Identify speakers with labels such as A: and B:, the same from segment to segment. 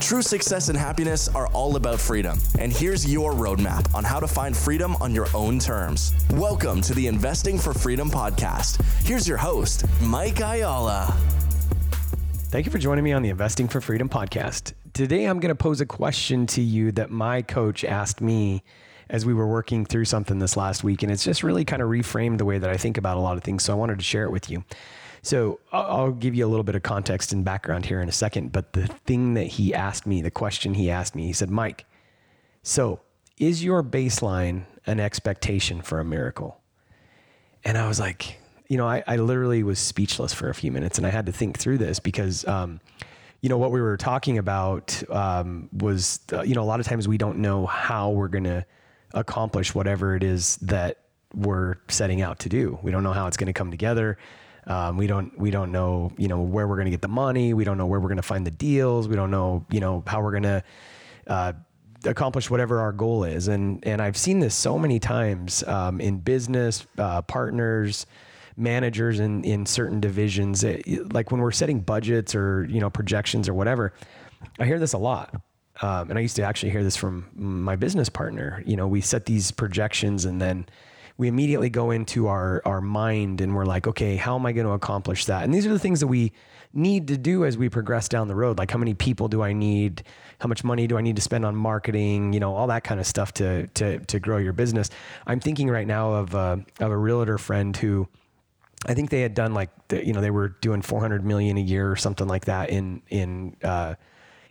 A: True success and happiness are all about freedom. And here's your roadmap on how to find freedom on your own terms. Welcome to the Investing for Freedom podcast. Here's your host, Mike Ayala.
B: Thank you for joining me on the Investing for Freedom podcast. Today, I'm going to pose a question to you that my coach asked me as we were working through something this last week. And it's just really kind of reframed the way that I think about a lot of things. So I wanted to share it with you. So I'll give you a little bit of context and background here in a second. But the thing that he asked me, the question he asked me, he said, Mike, so is your baseline an expectation for a miracle? And I was like, you know, I, I literally was speechless for a few minutes and I had to think through this because, um, you know, what we were talking about um, was, uh, you know, a lot of times we don't know how we're going to accomplish whatever it is that we're setting out to do. We don't know how it's going to come together. Um, we don't we don't know you know where we're going to get the money. We don't know where we're going to find the deals. We don't know you know how we're going to uh, accomplish whatever our goal is. And and I've seen this so many times um, in business uh, partners, managers in in certain divisions. It, like when we're setting budgets or you know projections or whatever, I hear this a lot. Um, and I used to actually hear this from my business partner. You know, we set these projections and then we immediately go into our our mind and we're like, okay, how am I going to accomplish that? And these are the things that we need to do as we progress down the road. Like, how many people do I need? How much money do I need to spend on marketing? You know, all that kind of stuff to to to grow your business. I'm thinking right now of uh, of a realtor friend who. I think they had done like you know they were doing 400 million a year or something like that in in uh,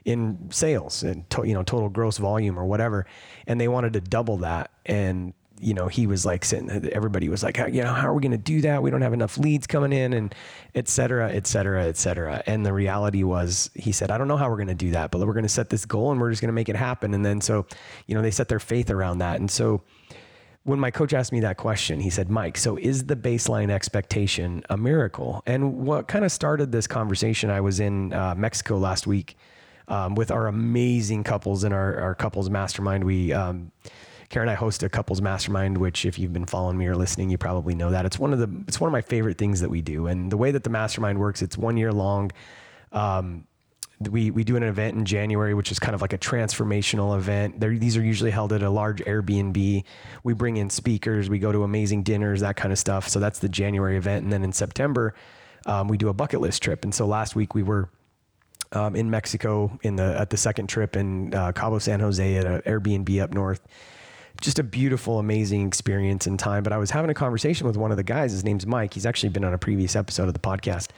B: in sales and to, you know total gross volume or whatever, and they wanted to double that. And you know, he was like sitting, everybody was like, you know, how are we going to do that? We don't have enough leads coming in and et cetera, et cetera, et cetera. And the reality was, he said, I don't know how we're going to do that, but we're going to set this goal and we're just going to make it happen. And then, so, you know, they set their faith around that. And so when my coach asked me that question, he said, Mike, so is the baseline expectation a miracle? And what kind of started this conversation, I was in uh, Mexico last week um, with our amazing couples in our, our couples mastermind. We, um, Kara and I host a couples mastermind, which if you've been following me or listening, you probably know that it's one of the it's one of my favorite things that we do. And the way that the mastermind works, it's one year long. Um, we we do an event in January, which is kind of like a transformational event. They're, these are usually held at a large Airbnb. We bring in speakers, we go to amazing dinners, that kind of stuff. So that's the January event, and then in September, um, we do a bucket list trip. And so last week we were um, in Mexico in the at the second trip in uh, Cabo San Jose at an Airbnb up north just a beautiful, amazing experience and time. But I was having a conversation with one of the guys. His name's Mike. He's actually been on a previous episode of the podcast,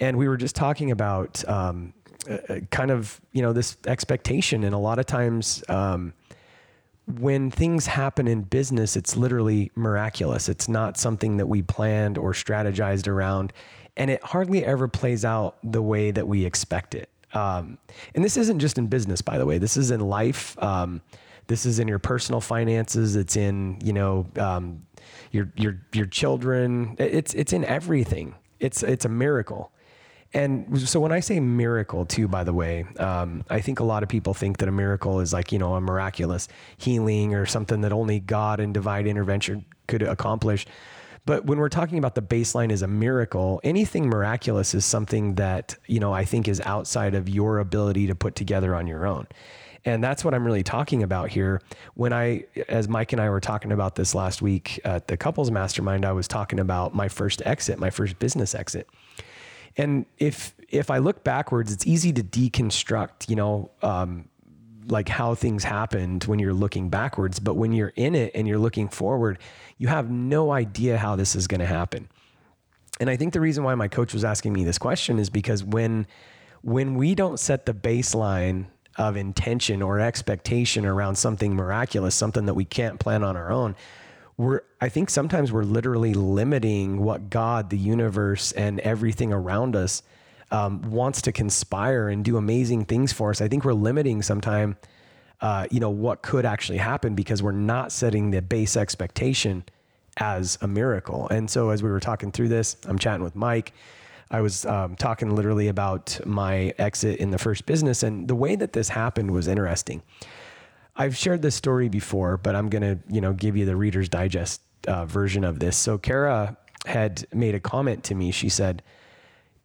B: and we were just talking about um, uh, kind of you know this expectation. And a lot of times, um, when things happen in business, it's literally miraculous. It's not something that we planned or strategized around, and it hardly ever plays out the way that we expect it. Um, and this isn't just in business, by the way. This is in life. Um, this is in your personal finances. It's in you know um, your your your children. It's it's in everything. It's it's a miracle. And so when I say miracle, too, by the way, um, I think a lot of people think that a miracle is like you know a miraculous healing or something that only God and divine intervention could accomplish. But when we're talking about the baseline as a miracle, anything miraculous is something that you know I think is outside of your ability to put together on your own. And that's what I'm really talking about here. When I, as Mike and I were talking about this last week at the couples mastermind, I was talking about my first exit, my first business exit. And if if I look backwards, it's easy to deconstruct, you know, um, like how things happened when you're looking backwards. But when you're in it and you're looking forward, you have no idea how this is going to happen. And I think the reason why my coach was asking me this question is because when when we don't set the baseline of intention or expectation around something miraculous, something that we can't plan on our own, we're I think sometimes we're literally limiting what God, the universe, and everything around us um, wants to conspire and do amazing things for us. I think we're limiting sometimes, uh, you know, what could actually happen because we're not setting the base expectation as a miracle. And so as we were talking through this, I'm chatting with Mike. I was um, talking literally about my exit in the first business, and the way that this happened was interesting. I've shared this story before, but I'm gonna, you know, give you the Reader's Digest uh, version of this. So Kara had made a comment to me. She said,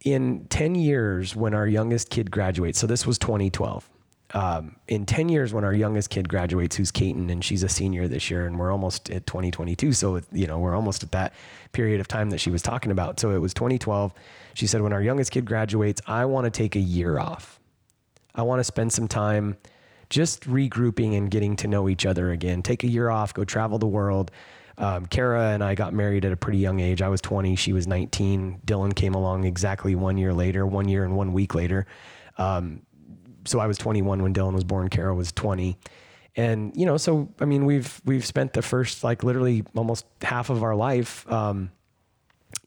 B: "In 10 years, when our youngest kid graduates, so this was 2012." Um, in 10 years when our youngest kid graduates who's Kaiten and she's a senior this year and we're almost at 2022 so you know we're almost at that period of time that she was talking about so it was 2012 she said when our youngest kid graduates I want to take a year off I want to spend some time just regrouping and getting to know each other again take a year off go travel the world um, Kara and I got married at a pretty young age. I was 20, she was 19. Dylan came along exactly one year later, one year and one week later. Um, so I was 21 when Dylan was born. Kara was 20. And, you know, so, I mean, we've, we've spent the first, like literally almost half of our life, um,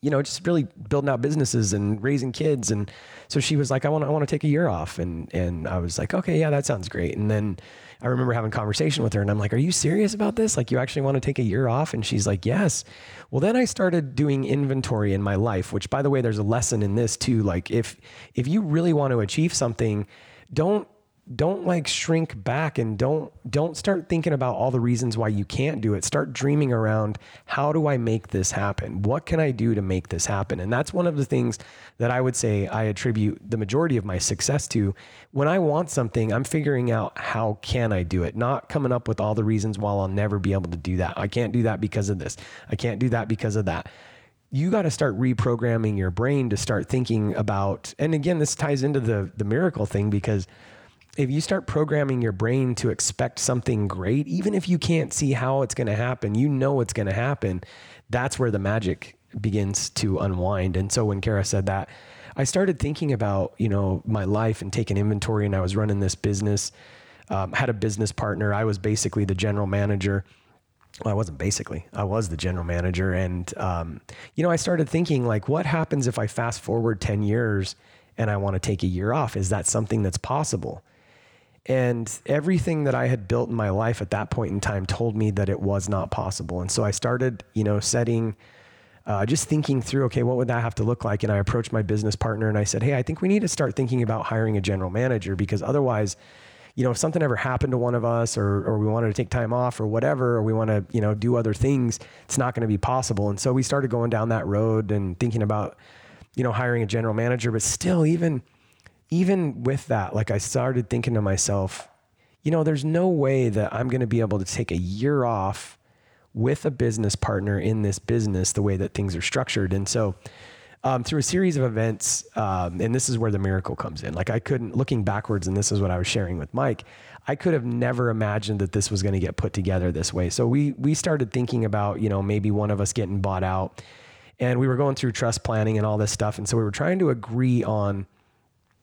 B: you know, just really building out businesses and raising kids. And so she was like, I want to, I want to take a year off. And, and I was like, okay, yeah, that sounds great. And then I remember having a conversation with her and I'm like, are you serious about this? Like you actually want to take a year off? And she's like, yes. Well, then I started doing inventory in my life, which by the way, there's a lesson in this too. Like if, if you really want to achieve something, don't don't like shrink back and don't don't start thinking about all the reasons why you can't do it. Start dreaming around how do i make this happen? What can i do to make this happen? And that's one of the things that i would say i attribute the majority of my success to. When i want something i'm figuring out how can i do it not coming up with all the reasons why i'll never be able to do that. I can't do that because of this. I can't do that because of that you got to start reprogramming your brain to start thinking about and again this ties into the the miracle thing because if you start programming your brain to expect something great even if you can't see how it's going to happen you know it's going to happen that's where the magic begins to unwind. And so when kara said that i started thinking about you know my life and taking inventory and i was running this business um, had a business partner. I was basically the general manager well, I wasn't basically, I was the general manager. And, um, you know, I started thinking, like, what happens if I fast forward 10 years and I want to take a year off? Is that something that's possible? And everything that I had built in my life at that point in time told me that it was not possible. And so I started, you know, setting, uh, just thinking through, okay, what would that have to look like? And I approached my business partner and I said, hey, I think we need to start thinking about hiring a general manager because otherwise, you know, if something ever happened to one of us or, or we wanted to take time off or whatever, or we want to, you know, do other things, it's not going to be possible. And so we started going down that road and thinking about, you know, hiring a general manager, but still even, even with that, like I started thinking to myself, you know, there's no way that I'm going to be able to take a year off with a business partner in this business the way that things are structured. And so um, through a series of events, um, and this is where the miracle comes in. Like I couldn't, looking backwards, and this is what I was sharing with Mike. I could have never imagined that this was going to get put together this way. So we we started thinking about, you know, maybe one of us getting bought out, and we were going through trust planning and all this stuff, and so we were trying to agree on,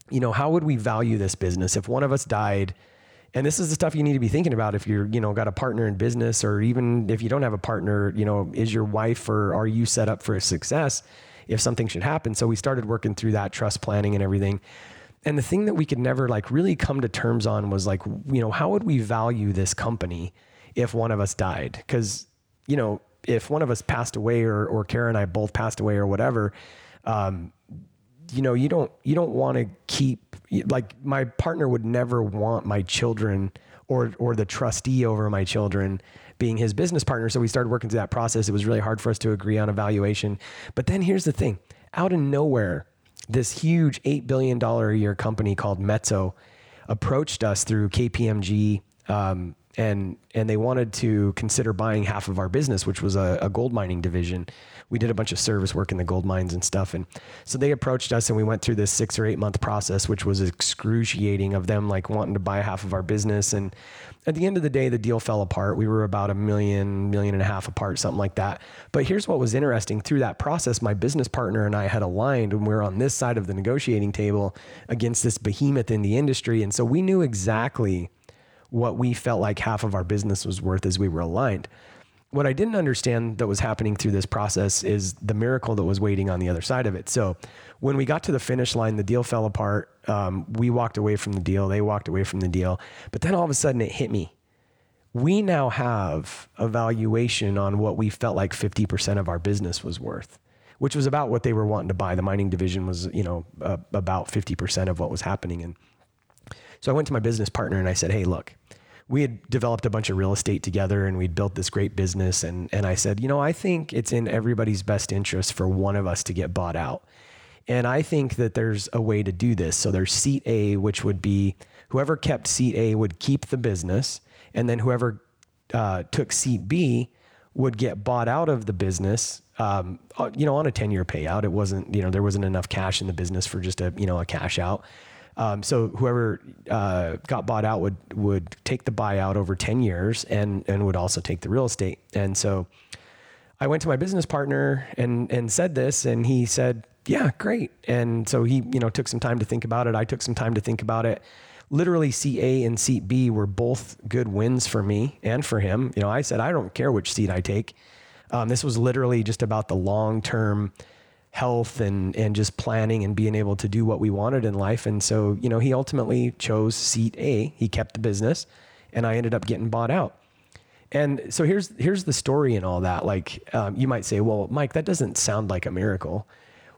B: you know, how would we value this business if one of us died. And this is the stuff you need to be thinking about if you're, you know, got a partner in business or even if you don't have a partner, you know, is your wife or are you set up for success? If something should happen. So we started working through that trust planning and everything. And the thing that we could never like really come to terms on was like, you know, how would we value this company if one of us died? Because, you know, if one of us passed away or, or Kara and I both passed away or whatever, um, you know, you don't, you don't want to keep like my partner would never want my children or, or the trustee over my children being his business partner. So we started working through that process. It was really hard for us to agree on a valuation. But then here's the thing out of nowhere, this huge $8 billion a year company called Metso approached us through KPMG. Um, and and they wanted to consider buying half of our business, which was a, a, gold mining division. We did a bunch of service work in the gold mines and stuff, and so they approached us, and we went through this six or eight month process, which was excruciating of them like wanting to buy half of our business. And at the end of the day, the deal fell apart. We were about a million, million and a half apart, something like that. But here's what was interesting: through that process, my business partner and I had aligned, and we we're on this side of the negotiating table against this behemoth in the industry, and so we knew exactly what we felt like half of our business was worth as we were aligned. What I didn't understand that was happening through this process is the miracle that was waiting on the other side of it. So when we got to the finish line, the deal fell apart. Um, we walked away from the deal. They walked away from the deal. But then all of a sudden it hit me. we now have a valuation on what we felt like 50% of our business was worth, which was about what they were wanting to buy. The mining division was, you know, uh, about 50% of what was happening. And so I went to my business partner and I said, Hey, look, we had developed a bunch of real estate together and we'd built this great business. And, and I said, you know, I think it's in everybody's best interest for one of us to get bought out. And I think that there's a way to do this. So there's seat A, which would be whoever kept seat A would keep the business. And then whoever uh, took seat B would get bought out of the business, um, uh, you know, on a 10 year payout. It wasn't, you know, there wasn't enough cash in the business for just a, you know, a cash out. Um, so whoever uh, got bought out would would take the buyout over ten years and and would also take the real estate. And so I went to my business partner and and said this, and he said, "Yeah, great." And so he you know took some time to think about it. I took some time to think about it. Literally, seat A and seat B were both good wins for me and for him. You know, I said I don't care which seat I take. Um, this was literally just about the long term health and and just planning and being able to do what we wanted in life. And so, you know, he ultimately chose seat A. He kept the business, and I ended up getting bought out. And so here's here's the story and all that. Like um, you might say, well, Mike, that doesn't sound like a miracle.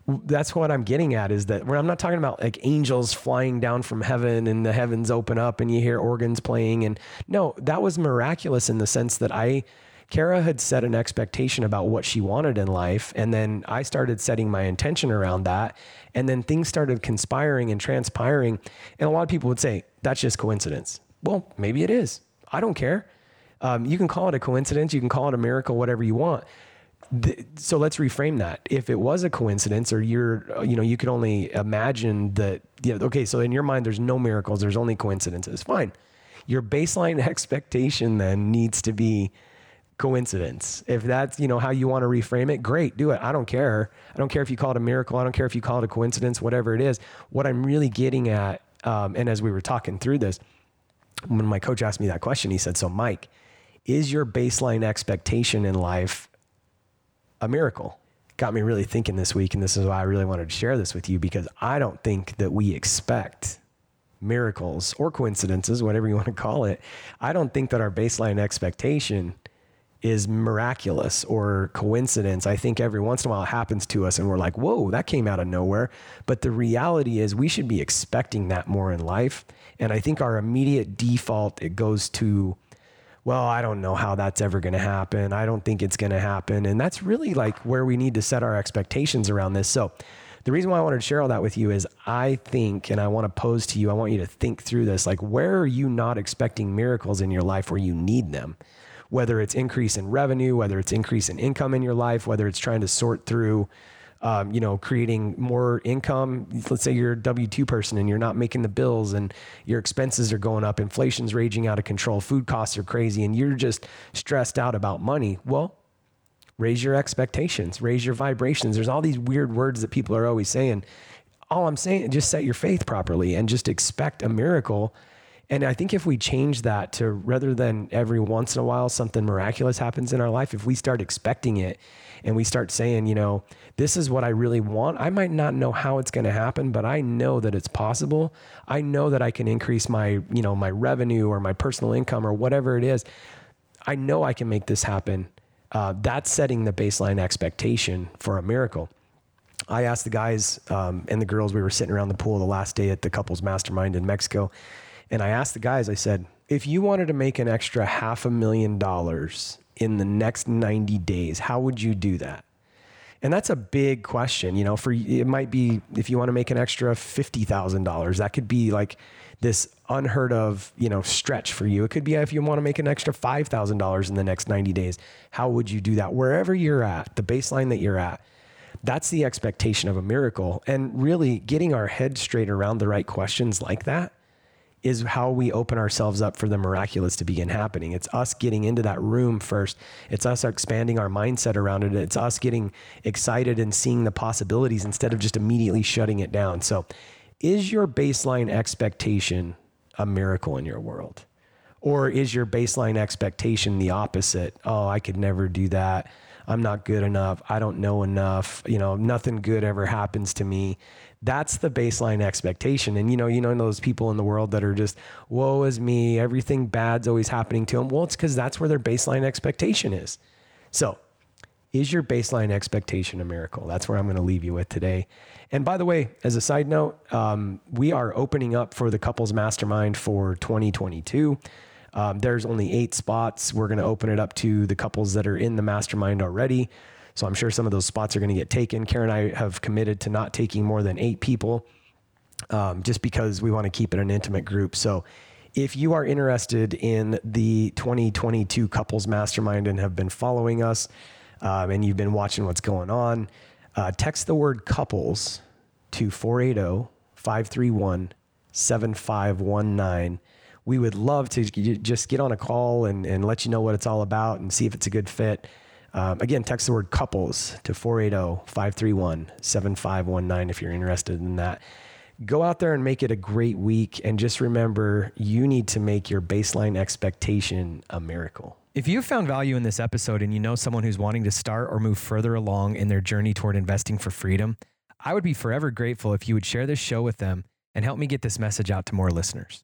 B: That's what I'm getting at is that when I'm not talking about like angels flying down from heaven and the heavens open up and you hear organs playing and no, that was miraculous in the sense that I Kara had set an expectation about what she wanted in life. And then I started setting my intention around that. And then things started conspiring and transpiring. And a lot of people would say, that's just coincidence. Well, maybe it is. I don't care. Um, you can call it a coincidence, you can call it a miracle, whatever you want. so let's reframe that. If it was a coincidence, or you're, you know, you could only imagine that, know, okay, so in your mind, there's no miracles, there's only coincidences. Fine. Your baseline expectation then needs to be coincidence. If that's, you know, how you want to reframe it, great, do it. I don't care. I don't care if you call it a miracle. I don't care if you call it a coincidence, whatever it is. What I'm really getting at, um, and as we were talking through this, when my coach asked me that question, he said, So, Mike, is your baseline expectation in life a miracle? Got me really thinking this week. And this is why I really wanted to share this with you because I don't think that we expect miracles or coincidences, whatever you want to call it. I don't think that our baseline expectation is miraculous or coincidence. I think every once in a while it happens to us and we're like, whoa, that came out of nowhere. But the reality is we should be expecting that more in life. And I think our immediate default, it goes to, well, I don't know how that's ever going to happen. I don't think it's going to happen. And that's really like where we need to set our expectations around this. So, the reason why I wanted to share all that with you is I think, and I want to pose to you, I want you to think through this like, where are you not expecting miracles in your life where you need them? Whether it's increase in revenue, whether it's increase in income in your life, whether it's trying to sort through, um, you know, creating more income. Let's say you're a W 2 person and you're not making the bills and your expenses are going up, inflation's raging out of control, food costs are crazy, and you're just stressed out about money. Well, raise your expectations, raise your vibrations. There's all these weird words that people are always saying. All I'm saying, just set your faith properly and just expect a miracle and I think if we change that to rather than every once in a while something miraculous happens in our life, if we start expecting it and we start saying, you know, this is what I really want, I might not know how it's going to happen, but I know that it's possible. I know that I can increase my, you know, my revenue or my personal income or whatever it is. I know I can make this happen. Uh, that's setting the baseline expectation for a miracle. I asked the guys um, and the girls, we were sitting around the pool the last day at the couples mastermind in Mexico. And I asked the guys, I said, if you wanted to make an extra half a million dollars in the next 90 days, how would you do that? And that's a big question, you know, for it might be if you want to make an extra $50,000, that could be like this unheard of, you know, stretch for you. It could be if you want to make an extra $5,000 in the next 90 days. How would you do that? Wherever you're at, the baseline that you're at, that's the expectation of a miracle. And really getting our head straight around the right questions like that is how we open ourselves up for the miraculous to begin happening. It's us getting into that room first. It's us expanding our mindset around it. It's us getting excited and seeing the possibilities instead of just immediately shutting it down. So, is your baseline expectation a miracle in your world? Or is your baseline expectation the opposite? Oh, I could never do that. I'm not good enough. I don't know enough. You know, nothing good ever happens to me. That's the baseline expectation. And you know, you know those people in the world that are just, woe is me, everything bad's always happening to them. Well, it's because that's where their baseline expectation is. So, is your baseline expectation a miracle? That's where I'm going to leave you with today. And by the way, as a side note, um, we are opening up for the couples mastermind for 2022. Um, there's only eight spots. We're going to open it up to the couples that are in the mastermind already. So I'm sure some of those spots are going to get taken. Kara and I have committed to not taking more than eight people um, just because we want to keep it an intimate group. So if you are interested in the 2022 couples mastermind and have been following us um, and you've been watching what's going on, uh, text the word couples to 480 531 7519 we would love to just get on a call and, and let you know what it's all about and see if it's a good fit. Um, again, text the word couples to 480 531 7519 if you're interested in that. Go out there and make it a great week. And just remember, you need to make your baseline expectation a miracle.
C: If you found value in this episode and you know someone who's wanting to start or move further along in their journey toward investing for freedom, I would be forever grateful if you would share this show with them and help me get this message out to more listeners.